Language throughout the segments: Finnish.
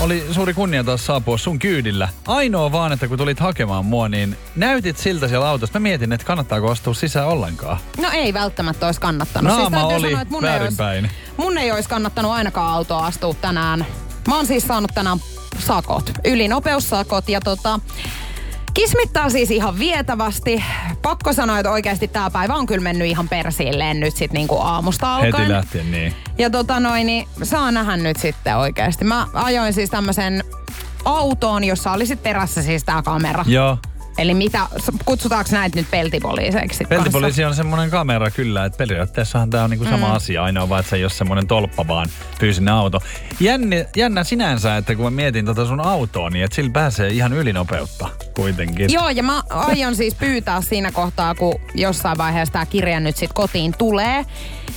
Oli suuri kunnia taas saapua sun kyydillä. Ainoa vaan, että kun tulit hakemaan mua, niin näytit siltä siellä autossa. Mä mietin, että kannattaako astua sisään ollenkaan. No ei välttämättä olisi kannattanut. Siis Naama täytyy oli sanoa, että mun ei, olisi, mun ei olisi kannattanut ainakaan autoa astua tänään. Mä oon siis saanut tänään sakot, ylinopeussakot ja tota... Kismittaa siis ihan vietävästi. Pakko sanoa, että oikeasti tämä päivä on kyllä mennyt ihan persilleen nyt sit niinku aamusta alkaen. Heti lähtien, niin. Ja tota noin, niin saa nähdä nyt sitten oikeasti. Mä ajoin siis tämmöisen autoon, jossa oli sit perässä siis tää kamera. Joo. Eli mitä, kutsutaanko näitä nyt peltipoliiseiksi kanssa? Peltipoliisi on semmoinen kamera kyllä, että periaatteessahan tämä on niinku sama Mm. asia, ainoa vaan, että se ei ole semmoinen tolppa, vaan fyysinen auto. Jännä, jännä sinänsä, että kun mä mietin tota sun autoa, niin että sillä pääsee ihan ylinopeutta kuitenkin. Joo, ja mä aion siis pyytää siinä kohtaa, kun jossain vaiheessa tämä kirja nyt sit kotiin tulee,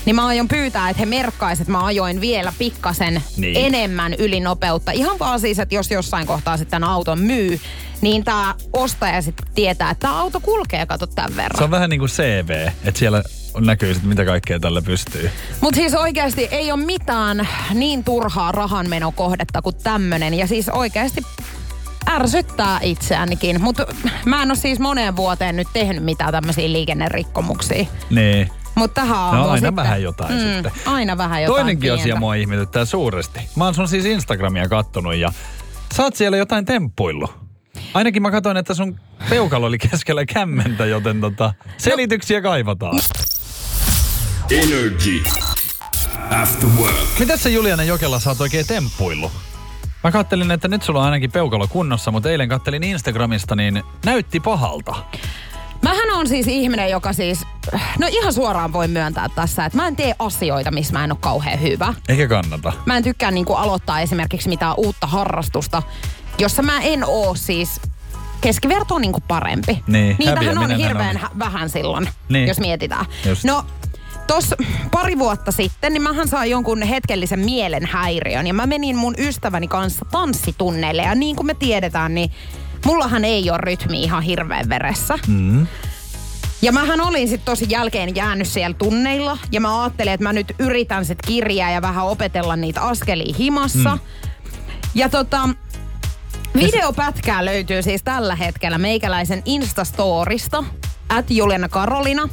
niin mä aion pyytää, että he merkkaisivat, että mä ajoin vielä pikkasen Niin. enemmän ylinopeutta. Ihan vaan siis, että jos jossain kohtaa sitten auton myy, niin tämä ostaja sitten tietää, että tämä auto kulkee, kato tämän verran. Se on vähän niin kuin CV, että siellä näkyy sit, mitä kaikkea tällä pystyy. Mutta siis oikeasti ei ole mitään niin turhaa rahanmenokohdetta kuin tämmönen. Ja siis oikeasti ärsyttää itseänikin. Mutta mä en ole siis moneen vuoteen nyt tehnyt mitään tämmöisiä liikennerikkomuksia. Niin. Mutta tähän No aamuun aina sitten. vähän jotain mm, sitten. Aina vähän jotain Toinenkin pientä. asia mua ihmetyttää suuresti. Mä oon sun siis Instagramia kattonut ja sä oot siellä jotain temppuillut. Ainakin mä katsoin, että sun peukalo oli keskellä kämmentä, joten tota, selityksiä kaivataan. Energy After Work. Mitä sä Juliana Jokela sä oot oikein temppuillut? Mä kattelin, että nyt sulla on ainakin peukalo kunnossa, mutta eilen kattelin Instagramista, niin näytti pahalta. Mähän on siis ihminen, joka siis, no ihan suoraan voi myöntää tässä, että mä en tee asioita, missä mä en ole kauhean hyvä. Eikä kannata. Mä en tykkää niinku aloittaa esimerkiksi mitään uutta harrastusta, jossa mä en oo siis keskiverto on niinku parempi. Niin, Niitähän on hirveän on- hä- vähän silloin, Niin. jos mietitään. Just. No, Tuossa pari vuotta sitten, niin mähän sain jonkun hetkellisen mielenhäiriön. Ja mä menin mun ystäväni kanssa tanssitunneille. Ja niin kuin me tiedetään, niin mullahan ei ole rytmi ihan hirveän veressä. Mm. Ja mähän olin sitten tosi jälkeen jäänyt siellä tunneilla. Ja mä ajattelin, että mä nyt yritän sit kirjaa ja vähän opetella niitä askelia himassa. Mm. Ja tota, videopätkää löytyy siis tällä hetkellä meikäläisen Instastorista. At Juliana Karolina.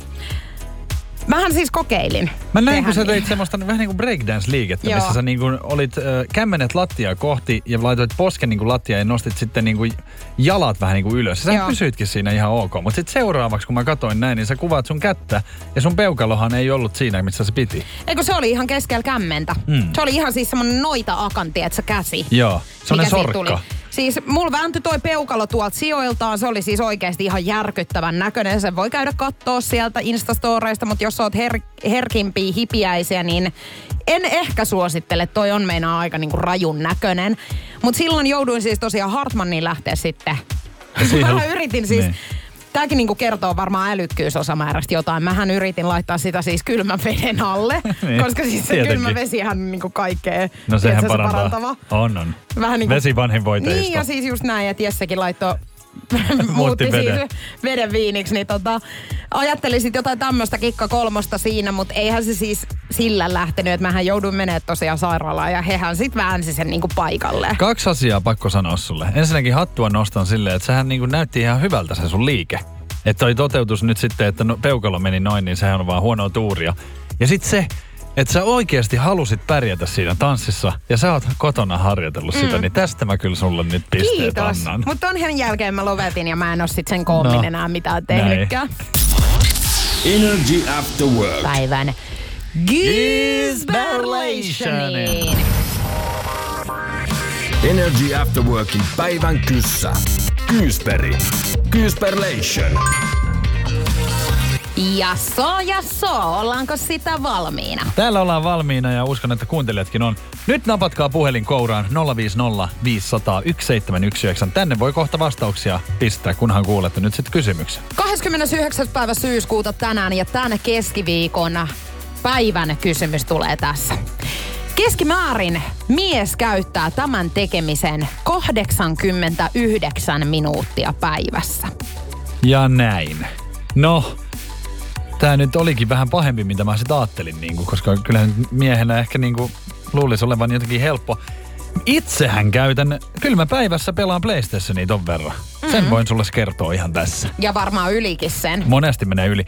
Mähän siis kokeilin. Mä näin, kun sä niin. teit semmoista vähän niin kuin breakdance-liikettä, Joo. missä sä niin kuin olit äh, kämmenet lattiaa kohti ja laitoit posken niin kuin lattiaa ja nostit sitten niin kuin jalat vähän niin kuin ylös. Sä Joo. pysyitkin siinä ihan ok. Mutta sitten seuraavaksi, kun mä katsoin näin, niin sä kuvaat sun kättä ja sun peukalohan ei ollut siinä, missä se piti. Eikö se oli ihan keskellä kämmentä? Mm. Se oli ihan siis semmonen noita akanti, että se käsi. Joo, semmoinen sorkka. Siis mulla vääntyi toi peukalo tuolta sijoiltaan. Se oli siis oikeasti ihan järkyttävän näköinen. Se voi käydä kattoo sieltä Instastoreista, mutta jos oot her- herkimpiä hipiäisiä, niin en ehkä suosittele. Toi on meinaa aika niinku rajun näköinen. Mutta silloin jouduin siis tosiaan Hartmanniin lähteä sitten. Mä yritin siis... Niin. Tämäkin niinku kertoo varmaan älykkyysosamäärästä jotain. Mähän yritin laittaa sitä siis kylmän veden alle, Niin, koska siis se tietenkin. kylmä vesihän niinku kaikkea. No sehän se parantava. On, on. Vähän niin kuin, Vesi vanhin voiteista. Niin ja siis just näin, että Jessekin laittoi Muutti muutti siis veden. veden viiniksi, niin tota, ajattelisit jotain tämmöistä kikka kolmosta siinä, mutta eihän se siis sillä lähtenyt, että mähän jouduin menemään tosiaan sairaalaan ja hehän sit väänsi sen niinku paikalle. Kaksi asiaa pakko sanoa sulle. Ensinnäkin hattua nostan silleen, että sehän niin kuin näytti ihan hyvältä se sun liike. Että toi toteutus nyt sitten, että no, peukalo meni noin, niin sehän on vaan huonoa tuuria. Ja sitten se, että sä oikeasti halusit pärjätä siinä tanssissa ja sä oot kotona harjoitellut mm. sitä, niin tästä mä kyllä sulle nyt pisteet Kiitos. annan. Mutta onhan jälkeen mä lovetin ja mä en oo sit sen koommin No, enää mitään tehnytkään. Energy After Work. Päivän Gisberlationiin. Energy After Workin päivän kyssä. Kyysperi. Kyysperlation. Ja so, ja so, ollaanko sitä valmiina? Täällä ollaan valmiina ja uskon, että kuuntelijatkin on. Nyt napatkaa puhelin kouraan 050 500 1719. Tänne voi kohta vastauksia pistää, kunhan kuulette nyt sitten kysymyksen. 29. päivä syyskuuta tänään ja tänä keskiviikon päivän kysymys tulee tässä. Keskimäärin mies käyttää tämän tekemisen 89 minuuttia päivässä. Ja näin. No, tää nyt olikin vähän pahempi, mitä mä sitten ajattelin, niin kuin, koska kyllähän miehenä ehkä niin kuin, luulisi olevan jotenkin helppo. Itsehän käytän, kyllä mä päivässä pelaan PlayStationia ton verran. Mm-hmm. Sen voin sulle kertoa ihan tässä. Ja varmaan ylikin sen. Monesti menee yli.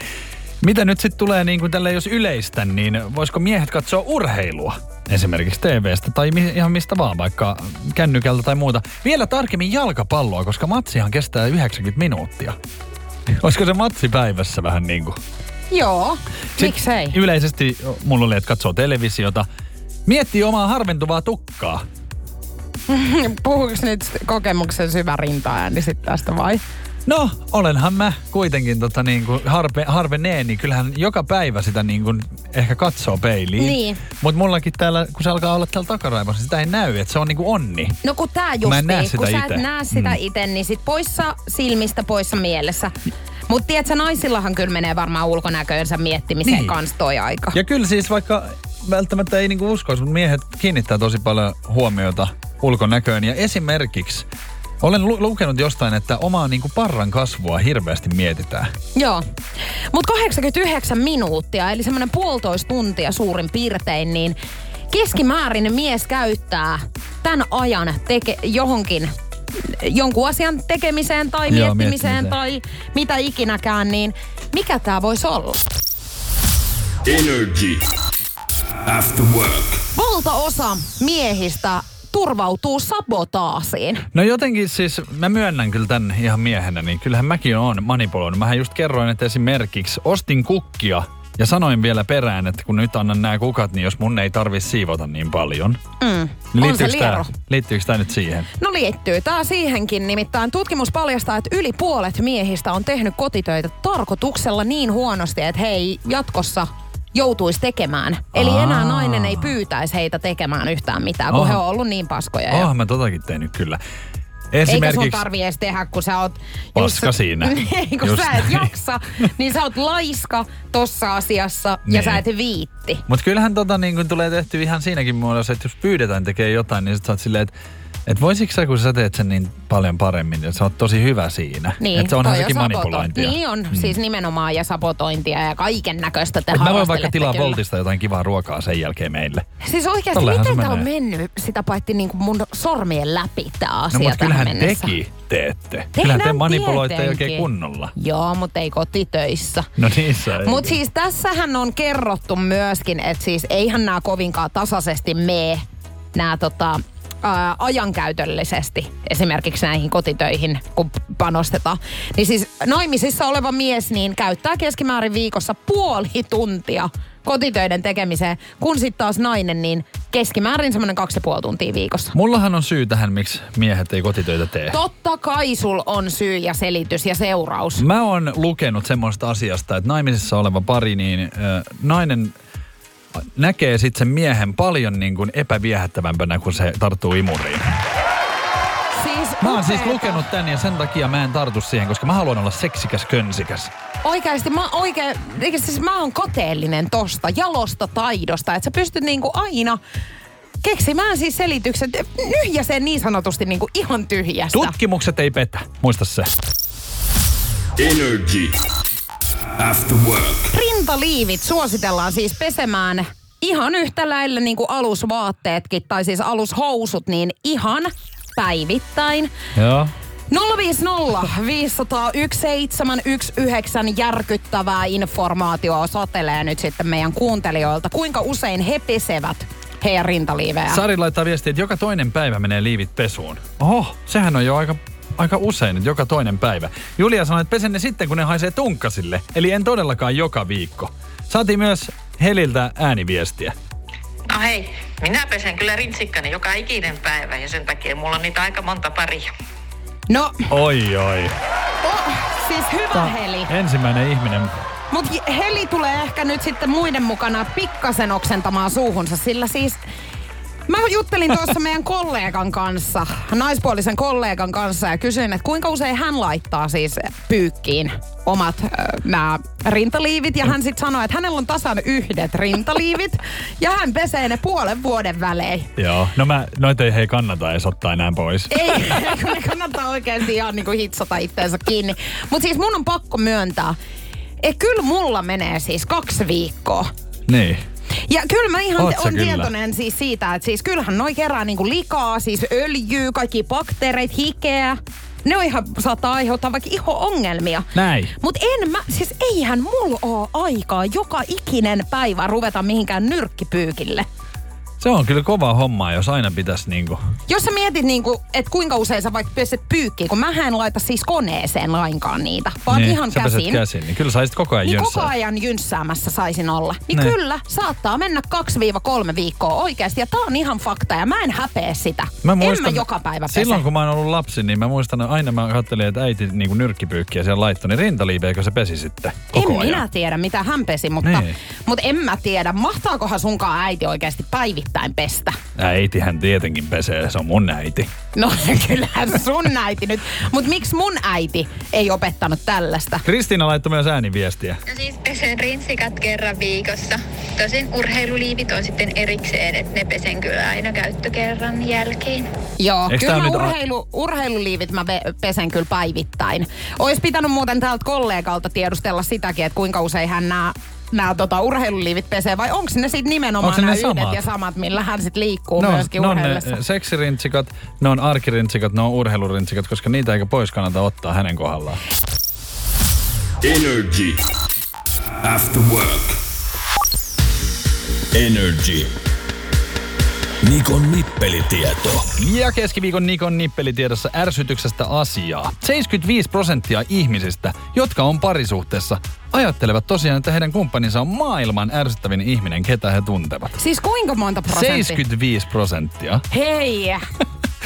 Mitä nyt sitten tulee niin kuin tälle, jos yleistä, niin voisiko miehet katsoa urheilua? Esimerkiksi TVstä tai mi- ihan mistä vaan, vaikka kännykältä tai muuta. Vielä tarkemmin jalkapalloa, koska matsihan kestää 90 minuuttia. Olisiko se matsi päivässä vähän niin kuin? Joo, Sit miksei? Yleisesti mulla oli, että katsoo televisiota. Miettii omaa harventuvaa tukkaa. Puhuuko nyt kokemuksen syvä rintaääni sitten tästä vai? No, olenhan mä kuitenkin tota niin kuin harve, harveneen, niin kyllähän joka päivä sitä niin kuin ehkä katsoo peiliin. Niin. Mutta mullakin täällä, kun se alkaa olla täällä takaraivossa, sitä ei näy, että se on niin kuin onni. No kun tää Mä en just näe kun sitä sä ite. et näe sitä Mm. itse, niin sit poissa silmistä, poissa mielessä. Mutta tiedätkö, naisillahan kyllä menee varmaan ulkonäköönsä miettimiseen Niin. kans toi aika. Ja kyllä siis vaikka välttämättä ei niinku uskoisi, mutta miehet kiinnittää tosi paljon huomiota ulkonäköön. Ja esimerkiksi olen lu- lukenut jostain, että omaa niinku parran kasvua hirveästi mietitään. Joo. Mutta 89 minuuttia, eli semmoinen puolitoista tuntia suurin piirtein, niin keskimäärin mies käyttää tämän ajan teke- johonkin jonkun asian tekemiseen tai Joo, miettimiseen, miettimiseen. tai mitä ikinäkään, niin mikä tämä voisi olla? Energy. After work. Valtaosa miehistä turvautuu sabotaasiin. No jotenkin siis, mä myönnän kyllä tän ihan miehenä, niin kyllähän mäkin oon manipuloinut. Mähän just kerroin, että esimerkiksi ostin kukkia ja sanoin vielä perään, että kun nyt annan nämä kukat, niin jos mun ei tarvi siivota niin paljon. Mm. Niin liittyykö liero. liittyykö tää nyt siihen? No liittyy tää siihenkin, nimittäin tutkimus paljastaa, että yli puolet miehistä on tehnyt kotitöitä tarkoituksella niin huonosti, että he ei jatkossa joutuisi tekemään. Eli Aa. enää nainen ei pyytäisi heitä tekemään yhtään mitään, kun Oh. he on ollut niin paskoja. ja- Oh, mä totakin tehnyt kyllä. Eikä sun Esimerkiksi, tarvi edes tehdä, kun sä oot... Paska siinä. Ei, kun Just sä et näin. jaksa, niin sä oot laiska tossa asiassa ja Niin. sä et viitti. mutta kyllähän tota niin kun tulee tehty ihan siinäkin muodossa, että jos pyydetään tekee jotain, niin sit sä oot silleen, että et voisiko sä, kun sä teet sen niin paljon paremmin, että sä oot tosi hyvä siinä. Niin, että se onhan sekin on manipulointia. Niin on, mm. siis nimenomaan ja sabotointia ja kaiken näköistä te mä voin vaikka tilaa kyllä. Voltista jotain kivaa ruokaa sen jälkeen meille. Siis oikeasti, Tollehan miten tää on mennyt sitä paitsi niin kuin mun sormien läpi tää asia No mutta kyllähän mennessä? teki teette. kyllähän te manipuloitte oikein kunnolla. Joo, mutta ei kotitöissä. No niissä ei. Mutta siis tässähän on kerrottu myöskin, että siis eihän nämä kovinkaan tasaisesti mene nämä tota, ää, ajankäytöllisesti esimerkiksi näihin kotitöihin, kun panostetaan. Niin siis naimisissa oleva mies niin käyttää keskimäärin viikossa puoli tuntia kotitöiden tekemiseen, kun sitten taas nainen niin keskimäärin semmoinen kaksi ja puoli tuntia viikossa. Mullahan on syy tähän, miksi miehet ei kotitöitä tee. Totta kai sul on syy ja selitys ja seuraus. Mä oon lukenut semmoista asiasta, että naimisissa oleva pari, niin äh, nainen näkee sitten sen miehen paljon niin kuin epäviehättävämpänä, kun se tarttuu imuriin. Siis Mä oon siis lukenut tän ja sen takia mä en tartu siihen, koska mä haluan olla seksikäs könsikäs. Oikeasti mä oikein, eikä siis mä oon koteellinen tosta, jalosta taidosta, että sä pystyt niinku aina keksimään siis selitykset, nyhjäseen niin sanotusti niinku ihan tyhjästä. Tutkimukset ei petä, muista se. Energy. After work. Rintaliivit suositellaan siis pesemään ihan yhtä lailla niin kuin alusvaatteetkin, tai siis alushousut, niin ihan päivittäin. Joo. 050 501 719 järkyttävää informaatiota satelee nyt sitten meidän kuuntelijoilta. Kuinka usein he pesevät heidän rintaliivejään? Sari laittaa viestiä, että joka toinen päivä menee liivit pesuun. Oho, sehän on jo aika, aika usein, että joka toinen päivä. Julia sanoi, että pesen ne sitten, kun ne haisee tunkkasille. Eli en todellakaan joka viikko. Saatiin myös Heliltä ääniviestiä. No hei, minä pesen kyllä rintsikkani joka ikinen päivä ja sen takia mulla on niitä aika monta paria. No, Oi oi. oh, siis hyvä on heli. Ensimmäinen ihminen Mutta Heli tulee ehkä nyt sitten muiden mukana pikkasen oksentamaan suuhunsa, sillä siis Mä juttelin tuossa meidän kollegan kanssa, naispuolisen kollegan kanssa ja kysyin, että kuinka usein hän laittaa siis pyykkiin omat äh, nämä rintaliivit. Ja hän sitten sanoi, että hänellä on tasan yhdet rintaliivit ja hän pesee ne puolen vuoden välein. Joo, no mä, noita ei hei kannata edes ottaa enää pois. Ei, kun ne kannattaa oikeasti ihan niinku hitsata itteensä kiinni. Mutta siis mun on pakko myöntää, että kyllä mulla menee siis kaksi viikkoa. Niin. Ja kyllä mä ihan Oot on kyllä. tietoinen siis siitä, että siis kyllähän noi kerää niinku likaa, siis öljyä, kaikki bakteerit, hikeä. Ne on ihan, saattaa aiheuttaa vaikka iho-ongelmia. Näin. Mut en mä, siis eihän mulla oo aikaa joka ikinen päivä ruveta mihinkään nyrkkipyykille. Se on kyllä kova homma, jos aina pitäisi niinku... Jos sä mietit niinku, että kuinka usein sä vaikka peset pyykkiä, kun mä en laita siis koneeseen lainkaan niitä, vaan niin, ihan sä käsin. käsin, niin kyllä saisit koko ajan Niin jynssää. koko ajan jynssäämässä saisin olla. Niin Ne. kyllä, saattaa mennä 2-3 viikkoa oikeasti. Ja tää on ihan fakta ja mä en häpeä sitä. Mä en muistan, mä joka päivä pese. Silloin kun mä oon ollut lapsi, niin mä muistan aina mä kattelin, että äiti niin nyrkkipyykkiä siellä laittoi, niin rintaliiveekö se pesi sitten koko en ajan? minä tiedä, mitä hän pesi, mutta, Niin. mutta en mä tiedä, mahtaakohan sunkaan äiti oikeasti päivittäin pestä. Äitihän tietenkin pesee, se on mun äiti. No kyllähän sun äiti nyt. Mutta miksi mun äiti ei opettanut tällaista? Kristiina laittoi myös ääniviestiä. No siis pesen rinsikat kerran viikossa. Tosin urheiluliivit on sitten erikseen, että ne pesen kyllä aina käyttökerran jälkeen. Joo, Eiks kyllä mä nyt a- urheilu, urheiluliivit mä pe- pesen kyllä päivittäin. Ois pitänyt muuten täältä kollegalta tiedustella sitäkin, että kuinka usein hän nämä nämä tota, urheiluliivit pesee, vai onko ne sitten nimenomaan Onks ne nämä ne yhdet samat? ja samat, millä hän sitten liikkuu No, myöskin ne on ne seksirintsikat, ne on arkirintsikat, ne on urheilurintsikat, koska niitä eikä pois kannata ottaa hänen kohdallaan. Energy. After work. Energy. Nikon nippelitieto. Ja keskiviikon Nikon nippelitiedossa ärsytyksestä asiaa. 75 prosenttia ihmisistä, jotka on parisuhteessa, ajattelevat tosiaan, että heidän kumppaninsa on maailman ärsyttävin ihminen, ketä he tuntevat. Siis kuinka monta prosenttia? 75 prosenttia. Hei!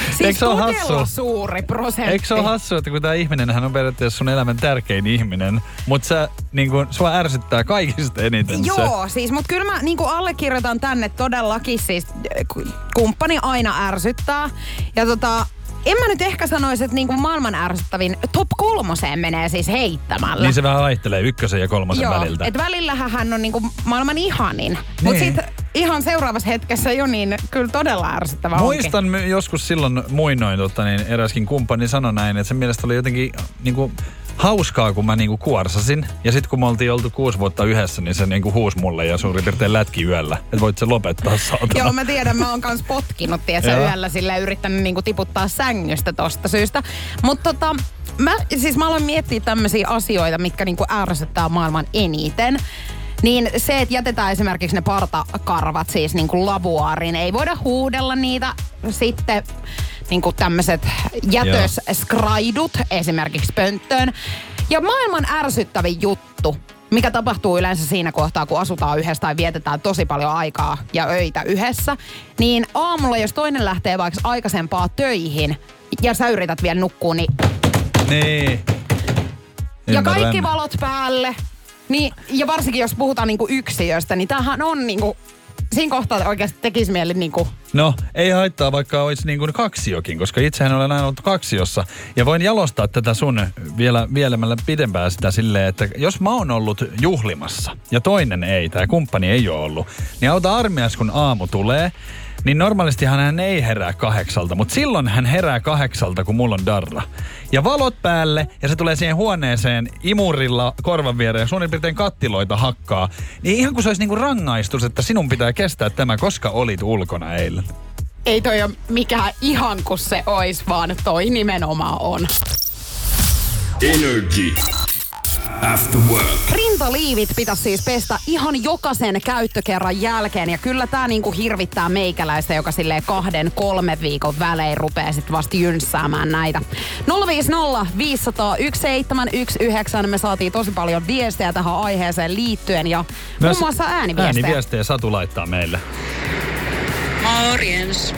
Siis Eikö se ole hassu? suuri prosentti. Eikö se ole hassua, että kun tämä ihminen hän on periaatteessa sun elämän tärkein ihminen, mutta sä, niin kun, sua ärsyttää kaikista eniten se. Joo, siis, mutta kyllä mä niin allekirjoitan tänne todellakin siis ku- kumppani aina ärsyttää. Ja tota, en mä nyt ehkä sanoisi, että niinku maailman ärsyttävin top kolmoseen menee siis heittämällä. Niin se vähän vaihtelee ykkösen ja kolmosen Joo, väliltä. et välillähän hän on niinku maailman ihanin. Mutta Niin. sitten ihan seuraavassa hetkessä jo niin kyllä todella ärsyttävä onkin. Muistan my- joskus silloin muinoin, tota, niin eräskin kumppani sanoi näin, että se mielestä oli jotenkin niinku, hauskaa, kun mä niinku kuorsasin. Ja sitten kun me oltiin oltu kuusi vuotta yhdessä, niin se niinku huusi mulle ja suurin piirtein lätki yöllä. Että voit se lopettaa, saatana. Joo, mä tiedän, mä oon kans potkinut, tiedätkö, yöllä sille yrittänyt niinku tiputtaa sängystä tosta syystä. Mutta tota, mä, siis mä aloin miettiä tämmöisiä asioita, mitkä niinku ärsyttää maailman eniten. Niin se, että jätetään esimerkiksi ne partakarvat siis niinku lavuaariin, ei voida huudella niitä. Sitten niinku tämmöiset jätösskraidut esimerkiksi pönttöön. Ja maailman ärsyttävin juttu, mikä tapahtuu yleensä siinä kohtaa, kun asutaan yhdessä tai vietetään tosi paljon aikaa ja öitä yhdessä, niin aamulla, jos toinen lähtee vaikka aikaisempaa töihin ja sä yrität vielä nukkua, niin Niin. ja kaikki valot päälle. Niin, ja varsinkin jos puhutaan niinku yksiöstä, niin tämähän on niinku, siinä kohtaa oikeasti tekisi mieli niinku, No, ei haittaa, vaikka olisi niin kuin kaksiokin, koska itsehän olen aina ollut kaksiossa. Ja voin jalostaa tätä sun vielä vielemällä pidempään sitä silleen, että jos mä oon ollut juhlimassa ja toinen ei, tämä kumppani ei ole ollut, niin auta armias, kun aamu tulee, niin normaalistihan hän ei herää kahdeksalta, mutta silloin hän herää kahdeksalta, kun mulla on darra. Ja valot päälle, ja se tulee siihen huoneeseen imurilla korvan viereen ja suunnilleen piirtein kattiloita hakkaa. Niin ihan kuin se olisi niinku rangaistus, että sinun pitää kestää tämä, koska olit ulkona eilen. ei toi ole mikään ihan kuin se ois, vaan toi nimenomaan on. Energy. After work. Rintaliivit pitäisi siis pestä ihan jokaisen käyttökerran jälkeen. Ja kyllä tää niinku hirvittää meikäläistä, joka silleen kahden, kolme viikon välein rupeaa sit vasta jynssäämään näitä. 050 500 1719. Me saatiin tosi paljon viestejä tähän aiheeseen liittyen ja muun muassa ääniviestejä. Ääniviestejä Satu laittaa meille. Morjens.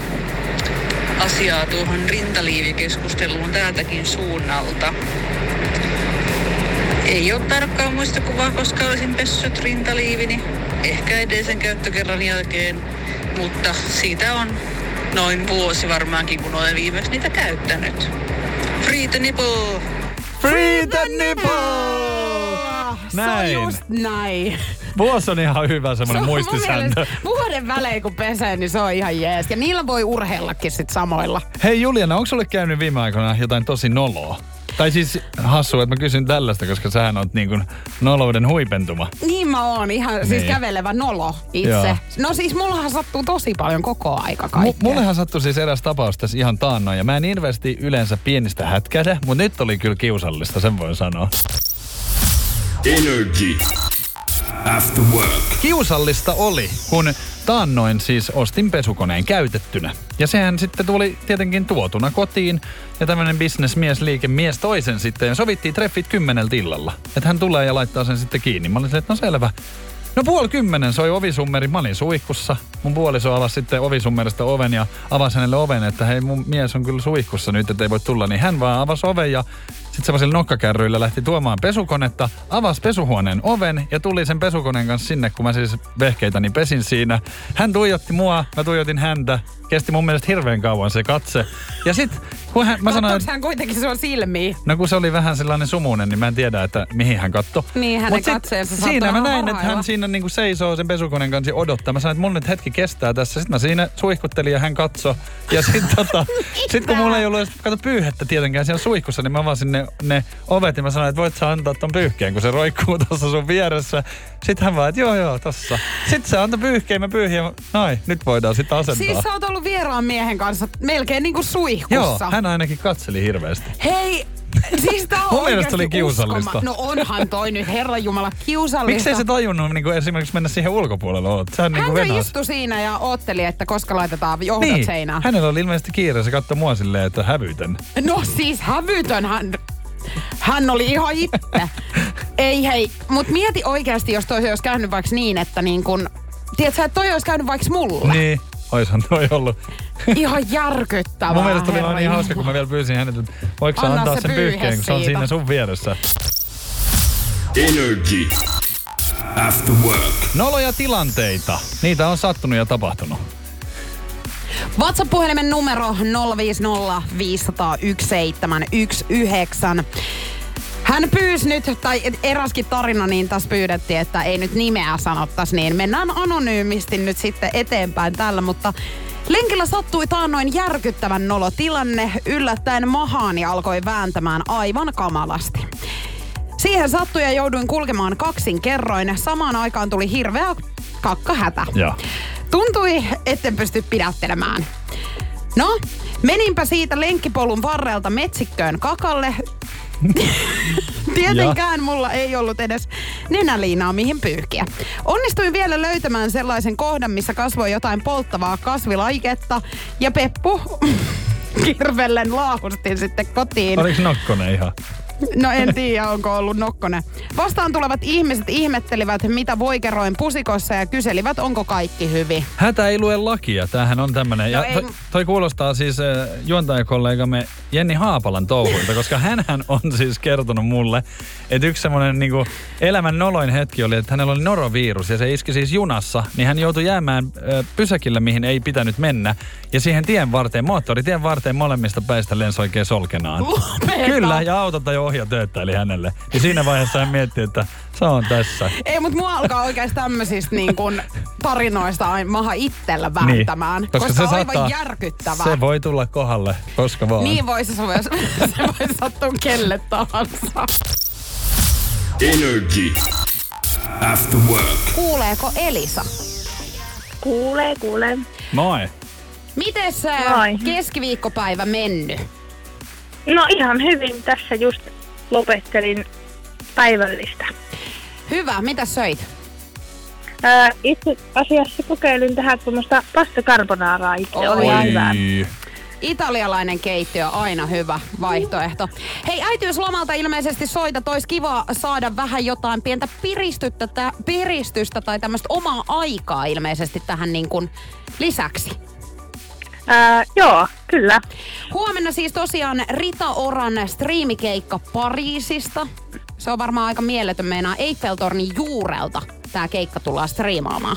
Asiaa tuohon rintaliivikeskusteluun täältäkin suunnalta. Ei ole tarkkaa muistikuvaa, koska olisin pessyt rintaliivini. Ehkä edellisen käyttökerran jälkeen, mutta siitä on noin vuosi varmaankin, kun olen viimeksi niitä käyttänyt. Free the nipple! Free the nipple! Se on Näin. just näin. Vuosi on ihan hyvä semmoinen Se muistisääntö. Vuoden välein kun pesee, niin se on ihan jees. Ja niillä voi urheillakin sit samoilla. Hei Juliana, onko sulle käynyt viime aikoina jotain tosi noloa? Tai siis hassu, että mä kysyn tällaista, koska sähän oot niin kuin nolouden huipentuma. Niin mä oon ihan niin. siis Niin. kävelevä nolo itse. Joo. No siis mullahan sattuu tosi paljon koko aika M- kaikkea. mullehan sattui siis eräs tapaus tässä ihan taannoin, ja mä en hirveästi yleensä pienistä hätkähdä, mutta nyt oli kyllä kiusallista, sen voin sanoa. Energy. After work. Kiusallista oli, kun taannoin siis ostin pesukoneen käytettynä. Ja sehän sitten tuli tietenkin tuotuna kotiin. Ja tämmönen bisnesmies, liikemies toisen sitten. Ja sovittiin treffit kymmeneltä illalla. Että hän tulee ja laittaa sen sitten kiinni. Mä olin silleen, että no selvä. No puoli kymmenen soi ovisummeri, mä olin suihkussa. Mun puoliso avasi sitten ovisummerista oven ja avasi hänelle oven, että hei mun mies on kyllä suihkussa nyt, että ei voi tulla. Niin hän vaan avasi oven ja sitten semmoisilla nokkakärryillä lähti tuomaan pesukonetta, avasi pesuhuoneen oven ja tuli sen pesukoneen kanssa sinne, kun mä siis vehkeitäni pesin siinä. Hän tuijotti mua, mä tuijotin häntä. Kesti mun mielestä hirveän kauan se katse. Ja sitten kun hän, mä sanoin, hän kuitenkin sua silmiin? No kun se oli vähän sellainen sumunen, niin mä en tiedä, että mihin hän katto. Niin, hänen Mut sit katseensa Siinä mä näin, että hän siinä niinku seisoo sen pesukoneen kanssa odottaa. Mä sanoin, että mun nyt hetki kestää tässä. Sitten mä siinä suihkuttelin ja hän katso. Ja sitten tota, sit kun mulla ei ollut edes kato pyyhettä tietenkään siellä suihkussa, niin mä avasin ne, ne ovet ja mä sanoin, että voit sä antaa ton pyyhkeen, kun se roikkuu tuossa sun vieressä. Sitten hän vaan, että joo joo, tossa. Sitten se antoi pyyhkeen, mä pyyhin ja noin, nyt voidaan sitten asentaa. Siis sä oot ollut vieraan miehen kanssa melkein niinku Joo, suihkussa. hän ainakin katseli hirveästi. Hei, siis tää on Mun mielestä oli kiusallista. uskoma- No onhan toi nyt, herra Jumala, kiusallista. Miksei se tajunnut niin esimerkiksi mennä siihen ulkopuolelle? Oot? Sehän niin Hän kuin niin venas. istui siinä ja ootteli, että koska laitetaan johdat Niin, seinään. hänellä oli ilmeisesti kiire. Se katsoi mua silleen, että hävytän. No siis hävytön hän, oli ihan itse. Ei hei, mut mieti oikeasti, jos toi olisi käynyt vaikka niin, että niin kun, tiedätkö, että toi olisi käynyt vaikka mulle. Niin, oishan toi ollut. Ihan järkyttävää. Mun mielestä oli vaan niin hauska, kun mä vielä pyysin hänet, että voiko Anna antaa se sen pyyhkeen, kun se on siitä. siinä sun vieressä. Energy. After work. Noloja tilanteita. Niitä on sattunut ja tapahtunut. WhatsApp-puhelimen numero 050 500 Hän pyysi nyt, tai eräskin tarina, niin tässä pyydettiin, että ei nyt nimeä sanottaisi, niin mennään anonyymisti nyt sitten eteenpäin tällä, mutta Lenkillä sattui taannoin järkyttävän nolotilanne. Yllättäen mahaani alkoi vääntämään aivan kamalasti. Siihen sattui ja jouduin kulkemaan kaksin kerroin. Samaan aikaan tuli hirveä kakkahätä. Joo. Tuntui, etten pysty pidättelemään. No, meninpä siitä lenkkipolun varrelta metsikköön kakalle. Tietenkään mulla ei ollut edes nenäliinaa mihin pyyhkiä. Onnistuin vielä löytämään sellaisen kohdan, missä kasvoi jotain polttavaa kasvilaiketta ja Peppu kirvellen laahustin sitten kotiin. Oliko nokkonen ihan? No en tiedä, onko ollut nokkonen. Vastaan tulevat ihmiset ihmettelivät, mitä voikeroin pusikossa ja kyselivät, onko kaikki hyvin. Hätä ei lue lakia. Tämähän on tämmönen. Ja No ei- toi, toi kuulostaa siis äh, juontajakollegamme Jenni Haapalan touhuilta, koska hänhän on siis kertonut mulle, että yksi semmoinen niinku elämän noloin hetki oli, että hänellä oli norovirus ja se iski siis junassa, niin hän joutui jäämään äh, pysäkille, mihin ei pitänyt mennä. Ja siihen tien varteen, moottoritien varteen molemmista päistä lensi oikein solkenaan. Lopeta. Kyllä, ja auto tai ohja tööttäili hänelle. Ja siinä vaiheessa hän mietti, että se on tässä. Ei, mutta mua alkaa oikeasti tämmöisistä niin kun, tarinoista aina maha itsellä vääntämään. Niin, koska, koska se on aivan saattaa, järkyttävää. Se voi tulla kohdalle koska vaan. Niin voi se, se voi sattua kelle tahansa. Energy. After work. Kuuleeko Elisa? Kuulee, kuulee. Moi. Miten se Moi. keskiviikkopäivä mennyt? No ihan hyvin. Tässä just lopettelin päivällistä. Hyvä, mitä söit? Ää, itse asiassa kokeilin tähän tuommoista pasta carbonaraa itse. Oi. Oli hyvää. Italialainen keittiö, aina hyvä vaihtoehto. Hei, äitiyslomalta ilmeisesti soita, olisi kiva saada vähän jotain pientä piristystä, tä, piristystä tai tämmöistä omaa aikaa ilmeisesti tähän niin kuin lisäksi. Ää, joo, kyllä. Huomenna siis tosiaan Rita Oran striimikeikka Pariisista. se on varmaan aika mieletön meinaa Eiffeltornin juurelta tämä keikka tullaan striimaamaan.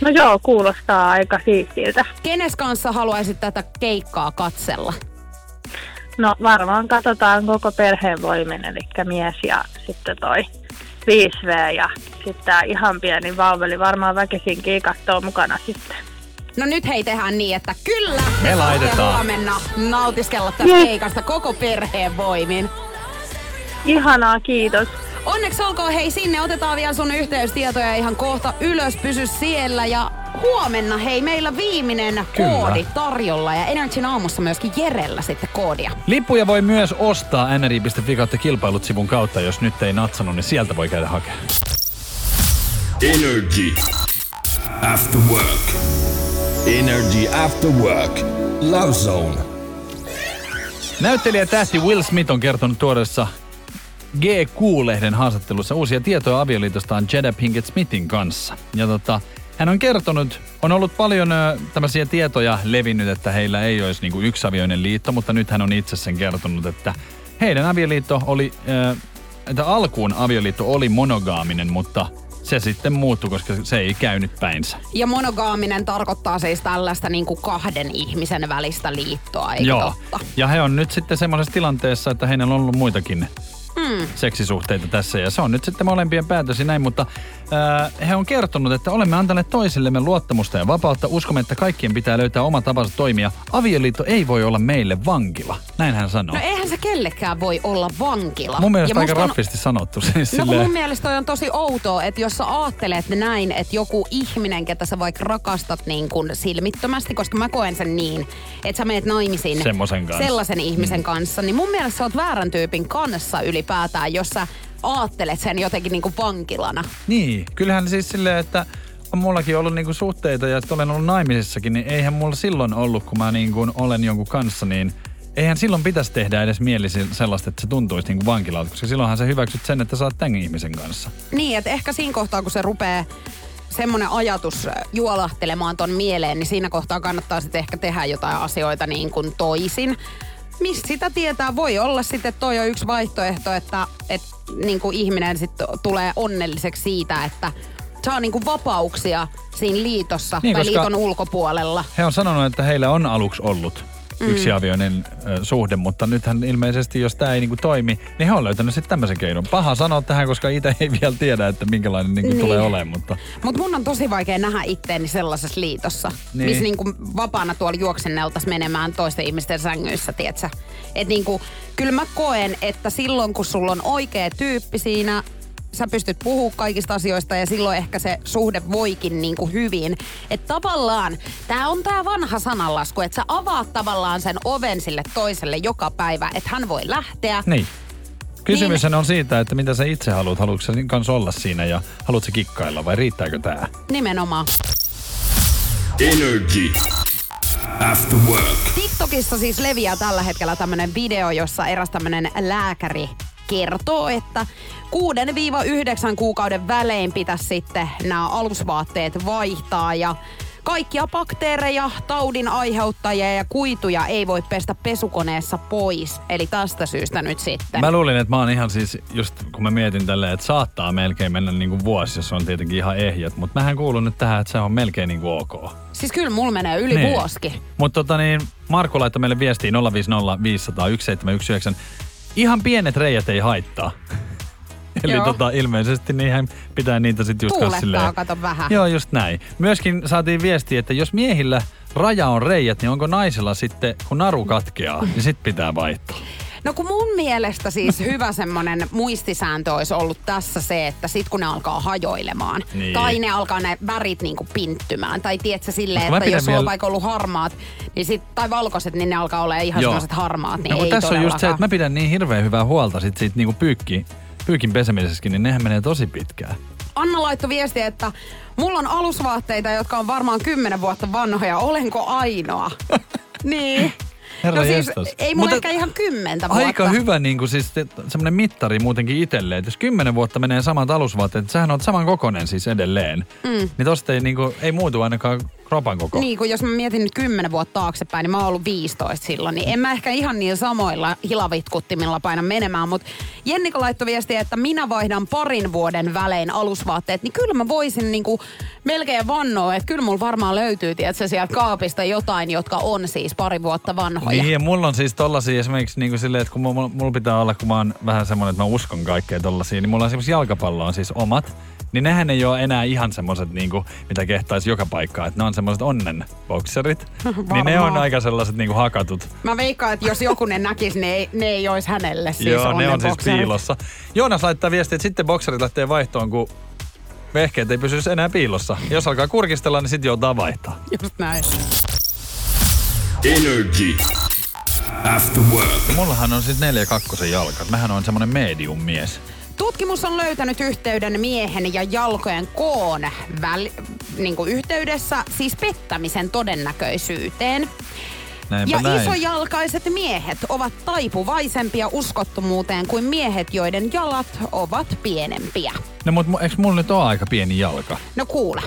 No joo, kuulostaa aika siistiltä. Kenes kanssa haluaisit tätä keikkaa katsella? No varmaan katsotaan koko perheen voimin, eli mies ja sitten toi 5V ja sitten ihan pieni vauveli varmaan väkisinkin kattoo mukana sitten. No nyt hei tehdään niin, että kyllä Me laitetaan. huomenna nautiskella tästä Yes. keikasta koko perheen voimin. Ihanaa, kiitos. Onneksi olkoon hei sinne, otetaan vielä sun yhteystietoja ihan kohta ylös, pysy siellä ja huomenna hei meillä viimeinen Kyllä. koodi tarjolla ja Energyn aamussa myöskin Jerellä sitten koodia. Lippuja voi myös ostaa nri.fi kautta kilpailut sivun kautta, jos nyt ei natsannut, niin sieltä voi käydä hakemaan. Energy. After work. Energy after work. Love Zone. Näyttelijä tähti Will Smith on kertonut tuoreessa GQ-lehden haastattelussa uusia tietoja avioliitostaan Jada Pinkett Smithin kanssa. Ja tota, hän on kertonut, on ollut paljon ö, tämmöisiä tietoja levinnyt, että heillä ei olisi niinku yksiavioinen liitto, mutta nyt hän on itse sen kertonut, että heidän avioliitto oli, ö, että alkuun avioliitto oli monogaaminen, mutta se sitten muuttui, koska se ei käynyt päinsä. Ja monogaaminen tarkoittaa siis tällaista niin kuin kahden ihmisen välistä liittoa, eikö Joo. totta? Ja he on nyt sitten semmoisessa tilanteessa, että heillä on ollut muitakin Mm. seksisuhteita tässä ja se on nyt sitten molempien päätös ja näin, mutta he on kertonut, että olemme antaneet toisillemme luottamusta ja vapautta. Uskomme, että kaikkien pitää löytää oma tapansa toimia. Avioliitto ei voi olla meille vankila. Näin hän sanoo. No eihän se kellekään voi olla vankila. Mun mielestä Ja aika musta on- raffisti sanottu. Siis No kun silleen- mun mielestä toi on tosi outoa, että jos sä ajattelet näin, että joku ihminen, ketä sä vaikka rakastat niin kuin silmittömästi, koska mä koen sen niin, että sä meet naimisiin Semmosen kanssa. sellaisen ihmisen kanssa, niin mun mielestä sä oot väärän tyypin kanssa ylipäätään, jos sä ajattelet sen jotenkin niin kuin vankilana. Niin, kyllähän siis silleen, että on mullakin ollut niinku suhteita ja olen ollut naimisissakin, niin eihän mulla silloin ollut, kun mä niinku olen jonkun kanssa, niin eihän silloin pitäisi tehdä edes mieli sellaista, että se tuntuisi niinku vankilalta, koska silloinhan sä hyväksyt sen, että sä oot tämän ihmisen kanssa. Niin, että ehkä siinä kohtaa, kun se rupeaa semmoinen ajatus juolahtelemaan ton mieleen, niin siinä kohtaa kannattaa sitten ehkä tehdä jotain asioita niin kuin toisin. Mistä sitä tietää? Voi olla sitten, toi on yksi vaihtoehto, että, että niin kuin ihminen sitten tulee onnelliseksi siitä, että saa niin kuin vapauksia siinä liitossa Niin, tai liiton ulkopuolella. He on sanonut, että heillä on aluksi ollut. Yksiavioinen ö, suhde, mutta nythän ilmeisesti, jos tämä ei niinku toimi, niin he on löytänyt sitten tämmöisen keinon. Paha sanoa tähän, koska itse ei vielä tiedä, että minkälainen niinku Niin. tulee olemaan, mutta Mutta mun on tosi vaikea nähdä itteeni sellaisessa liitossa, Niin. niin. missä niinku vapaana tuolla juoksenneltas menemään toisten ihmisten sängyissä, tietsä. Et niinku, kyllä mä koen, että silloin kun sulla on oikea tyyppi siinä, sä pystyt puhumaan kaikista asioista ja silloin ehkä se suhde voikin niinku hyvin. Että tavallaan, tää on tää vanha sananlasku, että sä avaat tavallaan sen oven sille toiselle joka päivä, että hän voi lähteä. niin. Kysymys on siitä, että mitä sä itse haluat. Haluatko sä kanssa olla siinä ja haluatko sä kikkailla vai riittääkö tää? Nimenomaan. Energy. After work. TikTokissa siis leviää tällä hetkellä tämmönen video, jossa eräs tämmönen lääkäri kertoo, että 6-9 kuukauden välein pitäisi sitten nämä alusvaatteet vaihtaa ja kaikkia bakteereja, taudin aiheuttajia ja kuituja ei voi pestä pesukoneessa pois. Eli tästä syystä nyt sitten. Mä luulin, että mä oon ihan siis, just kun mä mietin tälleen, että saattaa melkein mennä niinku vuosi, jos on tietenkin ihan ehjät. Mutta mähän kuulun nyt tähän, että se on melkein niinku ok. Siis kyllä mulla menee yli Niin. vuosikin. Mutta tota niin, Marko laittoi meille viestiin 050 500 1719. Ihan pienet reijät ei haittaa. Eli Joo. tota, ilmeisesti niinhän pitää niitä sitten just kanssa Tuulettaa, kato vähän. Joo, just näin. Myöskin saatiin viestiä, että jos miehillä raja on reijät, niin onko naisella sitten, kun naru katkeaa, niin sit pitää vaihtaa. No kun mun mielestä siis hyvä semmonen muistisääntö olisi ollut tässä se, että sit kun ne alkaa hajoilemaan, Niin. tai ne alkaa ne värit niinku pinttymään, tai tiedätkö silleen, että jos sulla on vaikka ollut harmaat, niin sit, tai valkoiset, niin ne alkaa olla ihan semmoiset harmaat, niin no, ei tässä on just se, että mä pidän niin hirveän hyvää huolta sit siitä niinku pyykki, pyykin pesemisessäkin, niin nehän menee tosi pitkään. Anna laittoi viestiä, että mulla on alusvaatteita, jotka on varmaan kymmenen vuotta vanhoja, olenko ainoa? niin. Herra no siis jestas. ei mulla Mutta ehkä ihan kymmentä vuotta. Aika hyvä niin kuin siis semmoinen mittari muutenkin itselleen, että jos kymmenen vuotta menee samat alusvaatteet, että sähän on saman kokoinen siis edelleen. Mm. Niin tosta ei, niin kuin, ei muutu ainakaan kropan koko. Niin, kun jos mä mietin nyt 10 vuotta taaksepäin, niin mä oon ollut 15 silloin, niin en mä ehkä ihan niin samoilla hilavitkuttimilla paina menemään, mutta Jennika laittoi viestiä, että minä vaihdan parin vuoden välein alusvaatteet, niin kyllä mä voisin niinku melkein vannoa, että kyllä mulla varmaan löytyy, tiedätkö, sieltä kaapista jotain, jotka on siis pari vuotta vanhoja. Niin, ja mulla on siis tollasia esimerkiksi niin kuin silleen, että kun mulla, mulla pitää olla, kun mä oon vähän semmoinen, että mä uskon kaikkea tollasia, niin mulla on esimerkiksi jalkapallo on siis omat. Niin nehän ei ole enää ihan semmoset, niinku, mitä kehtaisi joka paikkaan. Että ne on semmoset onnen bokserit. niin ne on aika sellaiset niinku hakatut. Mä veikkaan, että jos joku ne näkisi, ne ei, ne ei olisi hänelle siis Joo, ne on siis piilossa. Joonas laittaa viestiä, että sitten bokserit lähtee vaihtoon, kun vehkeet ei pysyisi enää piilossa. Jos alkaa kurkistella, niin sitten joutaa vaihtaa. Just näin. Energy. After work. Mullahan on siis neljä kakkosen jalkat. Mähän on semmonen medium mies. Tutkimus on löytänyt yhteyden miehen ja jalkojen koon väl, niin kuin yhteydessä, siis pettämisen todennäköisyyteen. Näinpä ja näin. isojalkaiset miehet ovat taipuvaisempia uskottomuuteen kuin miehet, joiden jalat ovat pienempiä. No mut mu- eikö mulla nyt ole aika pieni jalka? No kuule.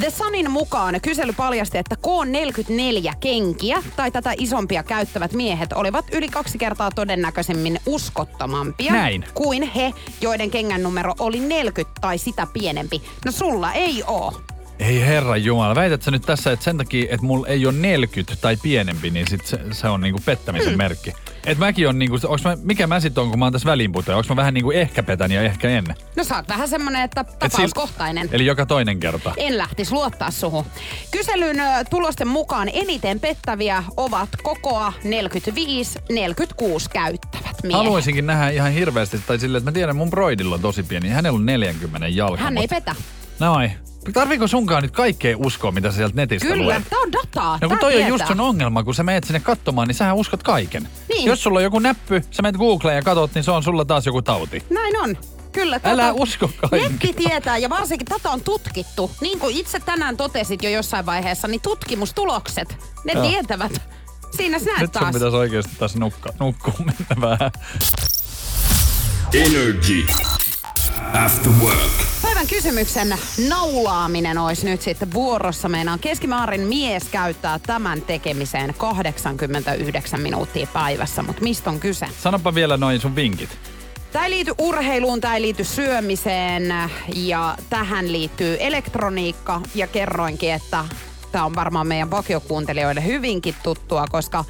The Sunin mukaan kysely paljasti, että K44 kenkiä tai tätä isompia käyttävät miehet olivat yli kaksi kertaa todennäköisemmin uskottomampia Näin. kuin he, joiden kengän numero oli 40 tai sitä pienempi. No sulla ei oo. Ei herra Jumala, väität sä nyt tässä, että sen takia, että mulla ei ole 40 tai pienempi, niin sit se, se on niinku pettämisen merkki. Et mäkin on niinku, onks mä, mikä mä sit on, kun mä oon tässä väliinputoja? Onks mä vähän niinku ehkä petän ja ehkä en? No sä oot vähän semmonen, että Et sil- tapauskohtainen. Eli joka toinen kerta. En lähtis luottaa suhun. Kyselyn tulosten mukaan eniten pettäviä ovat kokoa 45-46 käyttävät miehet. Haluaisinkin nähdä ihan hirveästi, tai silleen, että mä tiedän, mun broidilla on tosi pieni. Hänellä on 40 jalka. Hän ei petä. Noin. Tarviiko sunkaan nyt kaikkea uskoa, mitä sä sieltä netistä Kyllä, luet? tää on dataa. No kun toi on tietää. just sun ongelma, kun sä menet sinne katsomaan, niin sähän uskot kaiken. Niin. Jos sulla on joku näppy, sä menet Googleen ja katot, niin se on sulla taas joku tauti. Näin on. Kyllä. Älä usko kaikkea. Netti tietää ja varsinkin tätä on tutkittu. Niin kuin itse tänään totesit jo jossain vaiheessa, niin tutkimustulokset, ne Joo. tietävät. Siinä sä näet Nyt sun taas. pitäisi oikeasti tässä nukka, nukkua mennä vähän. Energy. After work. Päivän kysymyksen naulaaminen olisi nyt sitten vuorossa. Meinaan keskimäärin mies käyttää tämän tekemiseen 89 minuuttia päivässä, mutta mistä on kyse? Sanopa vielä noin sun vinkit. Tämä ei liity urheiluun, tämä ei liity syömiseen ja tähän liittyy elektroniikka ja kerroinkin, että tämä on varmaan meidän vakiokuuntelijoille hyvinkin tuttua, koska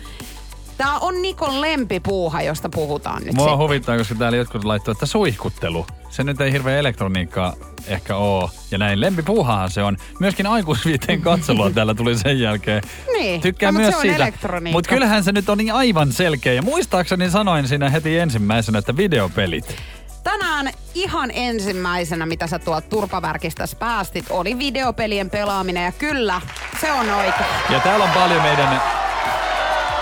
tämä on Nikon lempipuuha, josta puhutaan nyt Mua sitten. huvittaa, koska täällä jotkut laittoi, että suihkuttelu. Se nyt ei hirveä elektroniikkaa ehkä oo. Ja näin lempipuuhahan se on. Myöskin aikuisviiteen katselua täällä tuli sen jälkeen. Niin, Tykkään no, myös se on siitä. Mutta kyllähän se nyt on niin aivan selkeä. Ja muistaakseni sanoin siinä heti ensimmäisenä, että videopelit. Tänään ihan ensimmäisenä, mitä sä tuolta turpavärkistä päästit, oli videopelien pelaaminen. Ja kyllä, se on oikein. Ja täällä on paljon meidän,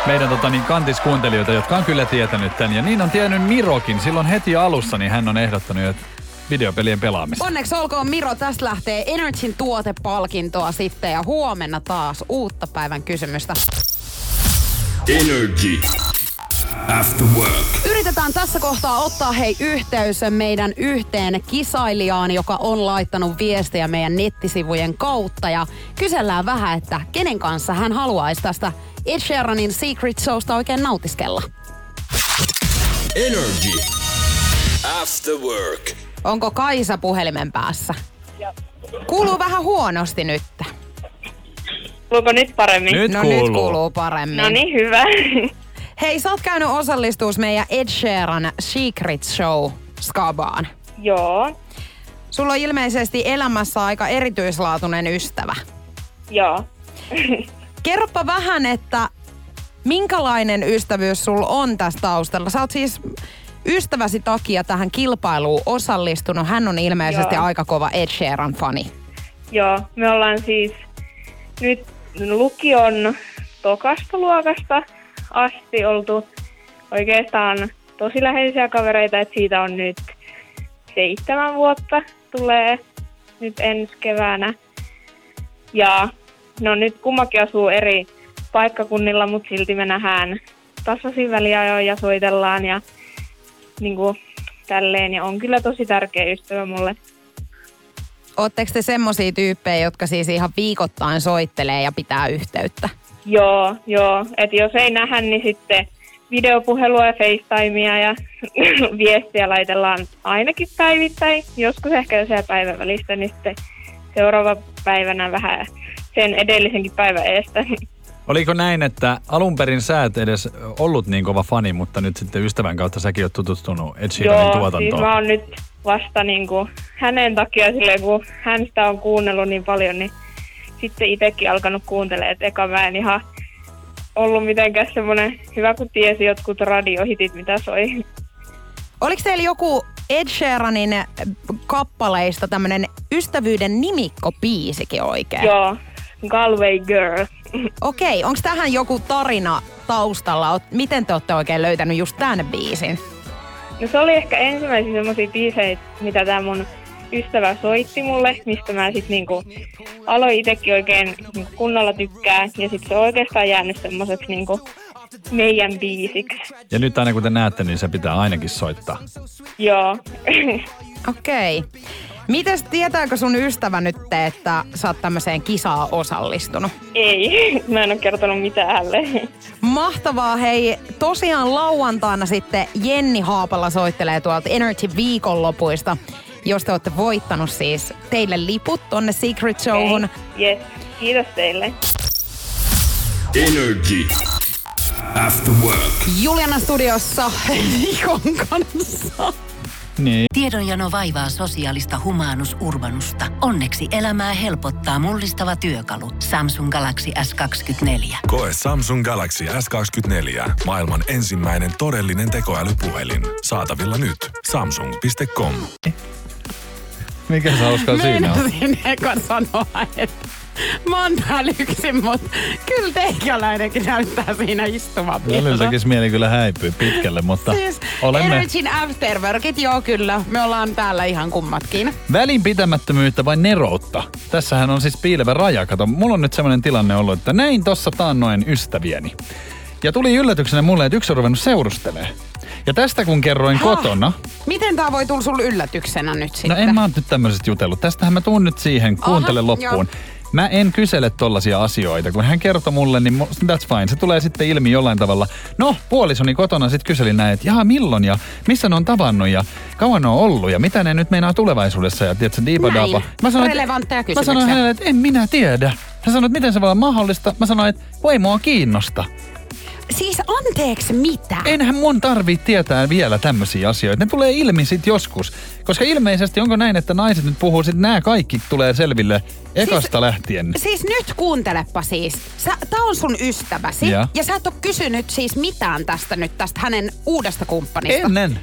meidän tota niin, kantiskuuntelijoita, jotka on kyllä tietänyt tämän. Ja niin on tiennyt Mirokin. Silloin heti alussa niin hän on ehdottanut, että videopelien pelaamista. Onneksi olkoon Miro, tästä lähtee Energyn tuotepalkintoa sitten ja huomenna taas uutta päivän kysymystä. Energy. After work. Yritetään tässä kohtaa ottaa hei yhteys meidän yhteen kisailijaan, joka on laittanut viestejä meidän nettisivujen kautta ja kysellään vähän, että kenen kanssa hän haluaisi tästä Ed Sheeranin Secret Showsta oikein nautiskella. Energy. After work. Onko Kaisa puhelimen päässä? Kuuluu vähän huonosti nyt. Kuuluuko nyt paremmin? Nyt no kuuluu. nyt kuuluu paremmin. No niin, hyvä. Hei, sä oot käynyt osallistuus meidän Ed Sheeran Secret Show Skabaan. Joo, Sulla on ilmeisesti elämässä aika erityislaatuinen ystävä. joo. Kerropa vähän, että minkälainen ystävyys sulla on tässä taustalla? Sä oot siis ystäväsi takia tähän kilpailuun osallistunut. Hän on ilmeisesti Joo. aika kova Ed Sheeran fani. Joo, me ollaan siis nyt lukion tokasta luokasta asti oltu oikeastaan tosi läheisiä kavereita, että siitä on nyt seitsemän vuotta tulee nyt ensi keväänä. Ja no nyt kummakin asuu eri paikkakunnilla, mutta silti me nähdään tasaisin väliajoin ja soitellaan ja niin kuin tälleen. Ja on kyllä tosi tärkeä ystävä mulle. ootteko te semmosia tyyppejä, jotka siis ihan viikoittain soittelee ja pitää yhteyttä? Joo, joo. Että jos ei nähdä, niin sitten videopuhelua ja FaceTimea ja viestiä laitellaan ainakin päivittäin. Joskus ehkä jo siellä päivän välistä, niin sitten seuraava päivänä vähän sen edellisenkin päivän eestä. Oliko näin, että alun perin sä et edes ollut niin kova fani, mutta nyt sitten ystävän kautta säkin oot tutustunut Ed Sheeranin Joo, siis tuotantoon? mä oon nyt vasta niin kuin hänen takia silleen, kun hän sitä on kuunnellut niin paljon, niin sitten itsekin alkanut kuuntelemaan. Et eka mä en ihan ollut mitenkään semmoinen hyvä, kun tiesi jotkut radiohitit, mitä soi. Oliko teillä joku Ed Sheeranin kappaleista tämmönen ystävyyden nimikkopiisikin oikein? Joo, Galway Girl. Okei, onko tähän joku tarina taustalla? Miten te olette oikein löytänyt just tämän biisin? No se oli ehkä ensimmäisiä semmoisia biisejä, mitä tämä mun ystävä soitti mulle, mistä mä sitten niinku aloin itsekin oikein niinku kunnolla tykkää. Ja sitten se on oikeastaan jäänyt semmoiseksi niinku meidän biisiksi. Ja nyt aina kun te näette, niin se pitää ainakin soittaa. Joo. Okei. Mites tietääkö sun ystävä nyt, että sä oot tämmöiseen kisaan osallistunut? Ei, mä en ole kertonut mitään hänelle. Mahtavaa. Hei, tosiaan lauantaina sitten Jenni Haapala soittelee tuolta Energy viikonlopuista, jos te olette voittanut siis teille liput tonne Secret Showhun. Yes, kiitos teille. Energy. After work. Juliana studiossa Nikon kanssa. Niin. Tiedonjano vaivaa sosiaalista humanus urbanusta. Onneksi elämää helpottaa mullistava työkalu. Samsung Galaxy S24. Koe Samsung Galaxy S24. Maailman ensimmäinen todellinen tekoälypuhelin. Saatavilla nyt. Samsung.com. Mikä se hauskaa siinä on? Eka sanoa, että mä oon täällä yksin, mutta kyllä teikäläinenkin näyttää siinä istuvan Välillä tekisi mieli kyllä häipyä pitkälle, mutta Siis olemme Energyn afterworkit, joo kyllä. Me ollaan täällä ihan kummatkin. välinpitämättömyyttä vai neroutta. Tässähän on siis piilevä raja. Kato, mulla on nyt semmoinen tilanne ollut, että näin tossa taannoin ystävieni. Ja tuli yllätyksenä mulle, että yksi on ruvennut seurustelee. Ja tästä kun kerroin Häh? kotona, Miten tää voi tulla sulle yllätyksenä nyt sitten? no en mä oon nyt tämmöisestä jutellut. Tästähän mä tuun nyt siihen, kuuntele Aha, loppuun. Mä en kysele tollasia asioita. Kun hän kertoi mulle, niin that's fine. Se tulee sitten ilmi jollain tavalla. No, puolisoni kotona sitten kyseli näin, että jaha, milloin ja missä ne on tavannut ja kauan ne on ollut ja mitä ne nyt meinaa tulevaisuudessa ja tiedätkö, diipadaapa. Näin. Relevantteja Mä sanoin hänelle, että en minä tiedä. Hän sanoi, että miten se voi olla mahdollista. Mä sanoin, että voi mua kiinnosta. Siis anteeksi mitä? Enhän mun tarvii tietää vielä tämmöisiä asioita. Ne tulee ilmi sit joskus. Koska ilmeisesti onko näin, että naiset nyt puhuu, sit nämä kaikki tulee selville ekasta Siis- lähtien. Siis nyt kuuntelepa siis. Sä, tää on sun ystäväsi. Ja. Ja sä et ole kysynyt siis mitään tästä nyt, tästä hänen uudesta kumppanista. Ennen.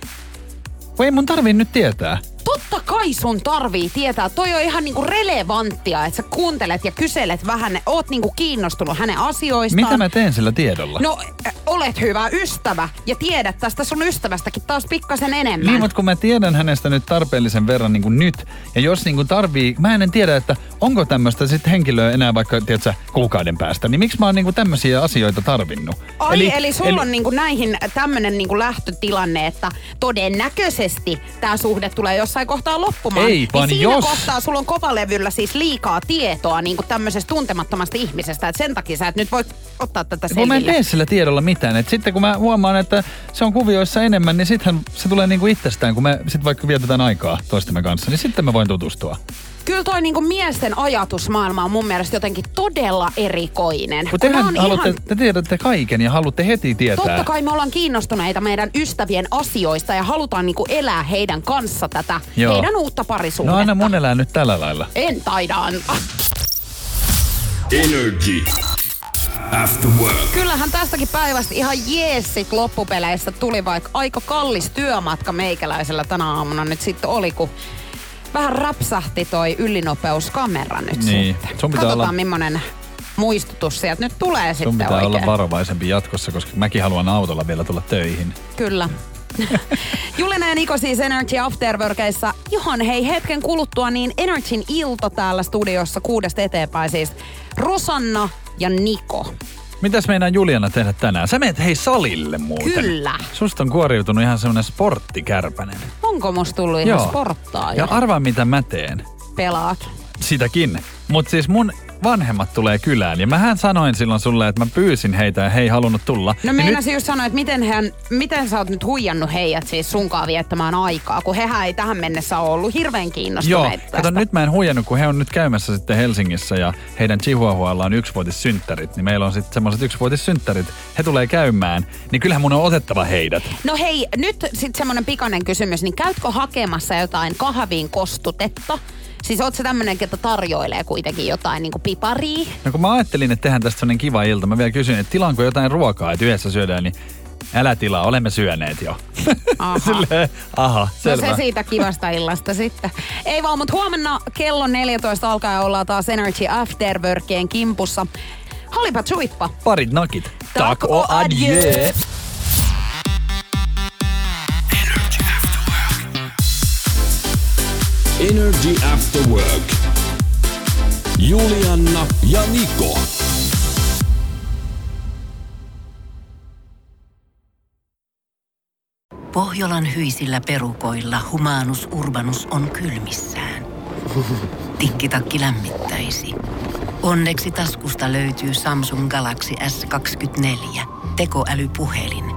Kun ei mun tarvii nyt tietää. Totta kai sun tarvii tietää. Toi on ihan niinku relevanttia, että sä kuuntelet ja kyselet vähän, oot niinku kiinnostunut hänen asioistaan. Mitä mä teen sillä tiedolla? No, äh, olet hyvä ystävä ja tiedät tästä sun ystävästäkin taas pikkasen enemmän. Niin, mutta kun mä tiedän hänestä nyt tarpeellisen verran niin kuin nyt, ja jos niin kuin tarvii, mä en tiedä, että onko tämmöistä sit henkilöä enää vaikka, tiedätkö, kuukauden päästä, niin miksi mä oon niin kuin tämmöisiä asioita tarvinnut? Ai, eli, eli sulla eli... on niinku näihin tämmönen niinku lähtötilanne, että todennäköisesti tämä suhde tulee jossain kohtaa loppumaan. Ei, vaan niin siinä jos- kohtaa sulla on kovalevyllä siis liikaa tietoa niinku tämmöisestä tuntemattomasta ihmisestä, että sen takia sä et nyt voi ottaa tätä Kun mä en selville. tee sillä tiedolla mitään. Et sitten kun mä huomaan, että se on kuvioissa enemmän, niin sittenhän se tulee niinku itsestään, kun me sit vaikka vietetään aikaa toistemme kanssa, niin sitten mä voin tutustua. Kyllä toi niinku miesten ajatusmaailma on mun mielestä jotenkin todella erikoinen. Kun Kun tehän haluatte, ihan- te tiedätte kaiken ja haluatte heti tietää. Totta kai me ollaan kiinnostuneita meidän ystävien asioista ja halutaan niinku elää heidän kanssa tätä Joo. heidän uutta parisuhdetta. No aina mun elää nyt tällä lailla. En taida antaa. Energy. After work. Kyllähän tästäkin päivästä ihan jeesit loppupeleissä tuli, vaikka aika kallis työmatka meikäläisellä tänä aamuna nyt sitten oli, kun vähän rapsahti toi ylinopeuskamera nyt Niin. sitten. Sun pitää Katsotaan, olla- millainen muistutus sieltä nyt tulee Sun sitten pitää oikein. olla varovaisempi jatkossa, koska mäkin haluan autolla vielä tulla töihin. Kyllä. Julina ja Niko siis Energy Afterworkeissa. Johon hei hetken kuluttua niin Energyn ilta täällä studiossa kuudesta eteenpäin siis Rosanna ja Niko. Mitäs meinaa Juliana tehdä tänään? Sä menet hei salille muuten. Kyllä. Susta on kuoriutunut ihan semmonen sporttikärpänen. Onko musta tullut ihan sporttaa? Ja arvaa mitä mä teen. pelaat. Sitäkin. Mutta siis mun vanhemmat tulee kylään. Ja mähän sanoin silloin sulle, että mä pyysin heitä ja he ei halunnut tulla. No meinasin just sanoa, että miten, hän, miten sä oot nyt huijannut heidät siis sunkaan viettämään aikaa, kun hehän ei tähän mennessä ole ollut hirveän Joo, kiinnostuneita kato tästä. nyt mä en huijannut, kun he on nyt käymässä sitten Helsingissä ja heidän Chihuahualla on yksivuotissynttärit, niin meillä on sitten semmoiset yksivuotissynttärit. He tulee käymään, niin kyllähän mun on otettava heidät. No hei, nyt sitten semmonen pikainen kysymys, niin käytkö hakemassa jotain kahviin kostutetta? Siis oot sä tämmönen, että tarjoilee kuitenkin jotain niinku piparia? No kun mä ajattelin, että tehdään tästä sellainen kiva ilta, mä vielä kysyin, että tilaanko jotain ruokaa, että yhdessä syödään, niin älä tilaa, olemme syöneet jo. Aha. Silleen, aha, selvä. No se siitä kivasta illasta sitten. Ei vaan, mutta huomenna kello 14 alkaa ollaan taas Energy Afterworkien kimpussa. Holipa chuippa. Parit nakit. Tak och adjö. Energy After Work. Julianna ja Niko. Pohjolan hyisillä perukoilla humanus urbanus on kylmissään. Tikkitakki lämmittäisi. Onneksi taskusta löytyy Samsung Galaxy S24 tekoälypuhelin.